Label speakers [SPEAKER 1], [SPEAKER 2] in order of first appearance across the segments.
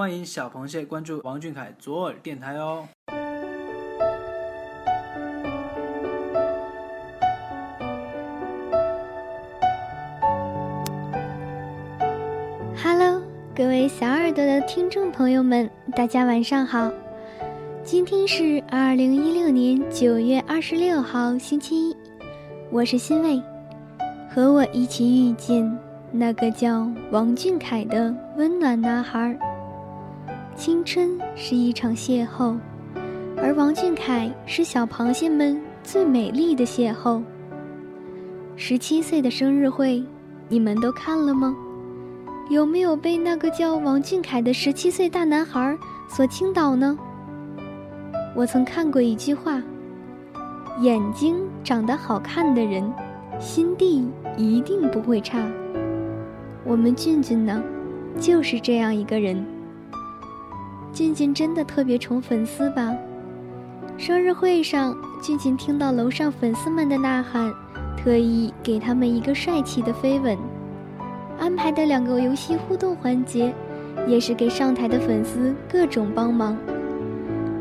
[SPEAKER 1] 欢迎小螃蟹关注王俊凯左耳电台哦。
[SPEAKER 2] Hello，各位小耳朵的听众朋友们，大家晚上好。今天是二零一六年九月二十六号，星期一。我是欣慰，和我一起遇见那个叫王俊凯的温暖男孩。青春是一场邂逅，而王俊凯是小螃蟹们最美丽的邂逅。十七岁的生日会，你们都看了吗？有没有被那个叫王俊凯的十七岁大男孩所倾倒呢？我曾看过一句话：“眼睛长得好看的人，心地一定不会差。”我们俊俊呢，就是这样一个人。俊俊真的特别宠粉丝吧？生日会上，俊俊听到楼上粉丝们的呐喊，特意给他们一个帅气的飞吻。安排的两个游戏互动环节，也是给上台的粉丝各种帮忙。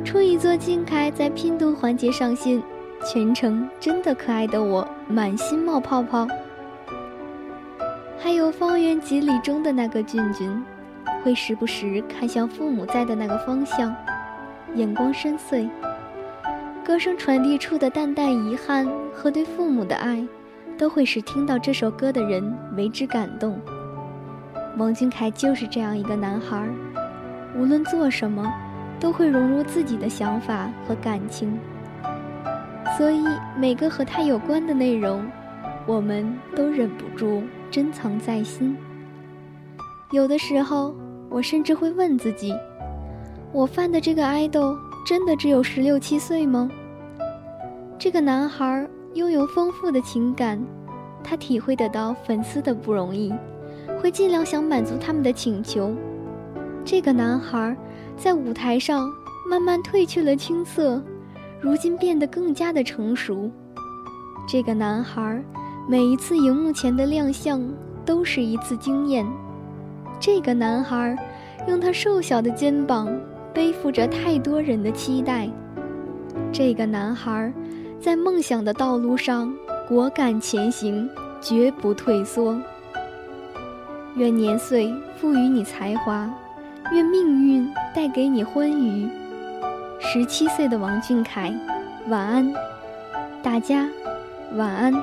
[SPEAKER 2] 处女座静凯在拼读环节上线，全程真的可爱的我满心冒泡泡。还有方圆几里中的那个俊俊，会时不时看向父母在的那个方向，眼光深邃。歌声传递出的淡淡遗憾和对父母的爱。都会使听到这首歌的人为之感动。王俊凯就是这样一个男孩，无论做什么，都会融入自己的想法和感情。所以每个和他有关的内容，我们都忍不住珍藏在心。有的时候，我甚至会问自己：我犯的这个爱豆真的只有十六七岁吗？这个男孩。拥有丰富的情感，他体会得到粉丝的不容易，会尽量想满足他们的请求。这个男孩在舞台上慢慢褪去了青涩，如今变得更加的成熟。这个男孩每一次荧幕前的亮相都是一次惊艳。这个男孩用他瘦小的肩膀背负着太多人的期待。这个男孩。在梦想的道路上果敢前行，绝不退缩。愿年岁赋予你才华，愿命运带给你欢愉。十七岁的王俊凯，晚安，大家晚安。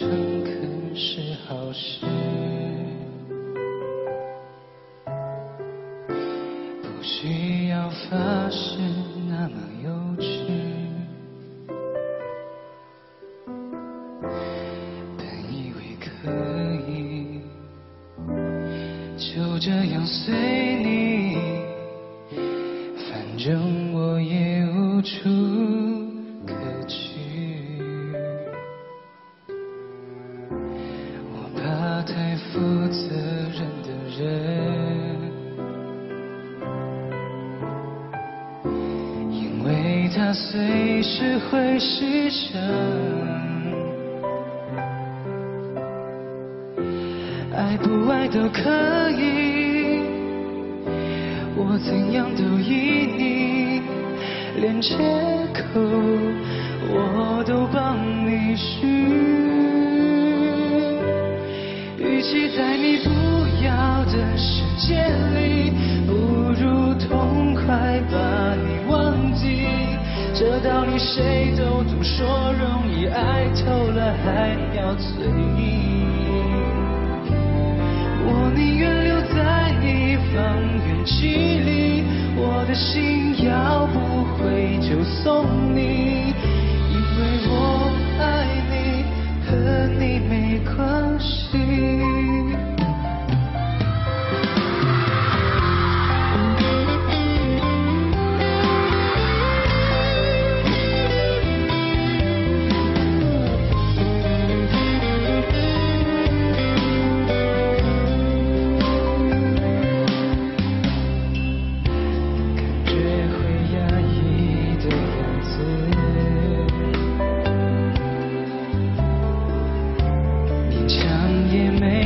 [SPEAKER 3] 诚恳是好事不需要发誓那么幼稚本以为可以就这样随你反正我也无处因为他随时会失声，爱不爱都可以。我怎样都依你，连借口我都帮你寻。与其在你不要的世界里，不如痛快把你忘记。这道理谁都懂，说容易，爱透了还要嘴硬。我宁愿留在你方圆距离，我的心要不回就送你，因为我爱你，和你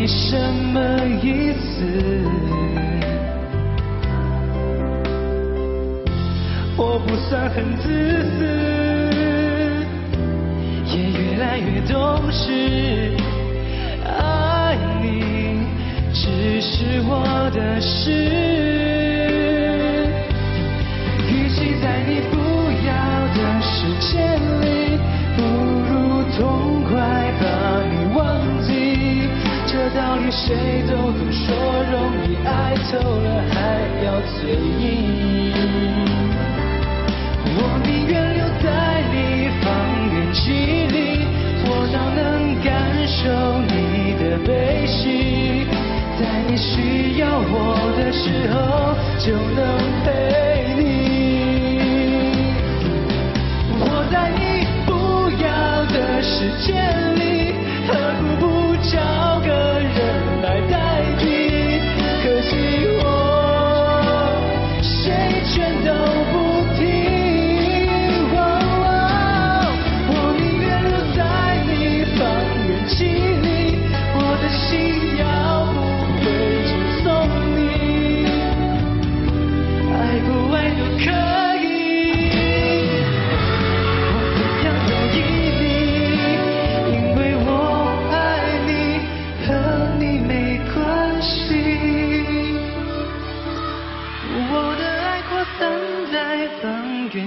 [SPEAKER 3] 什么意思。我不算很自私，也越来越懂事。爱你只是我的事，谁都懂，说容易，爱透了还要嘴硬。我宁愿留在你方圆几里，多少能感受你的悲喜，在你需要我的时候就能陪你。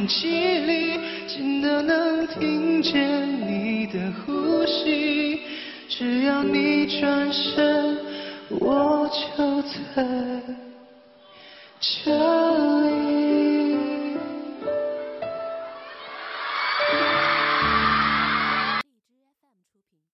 [SPEAKER 3] 气里，近的能听见你的呼吸。只要你转身，我就在这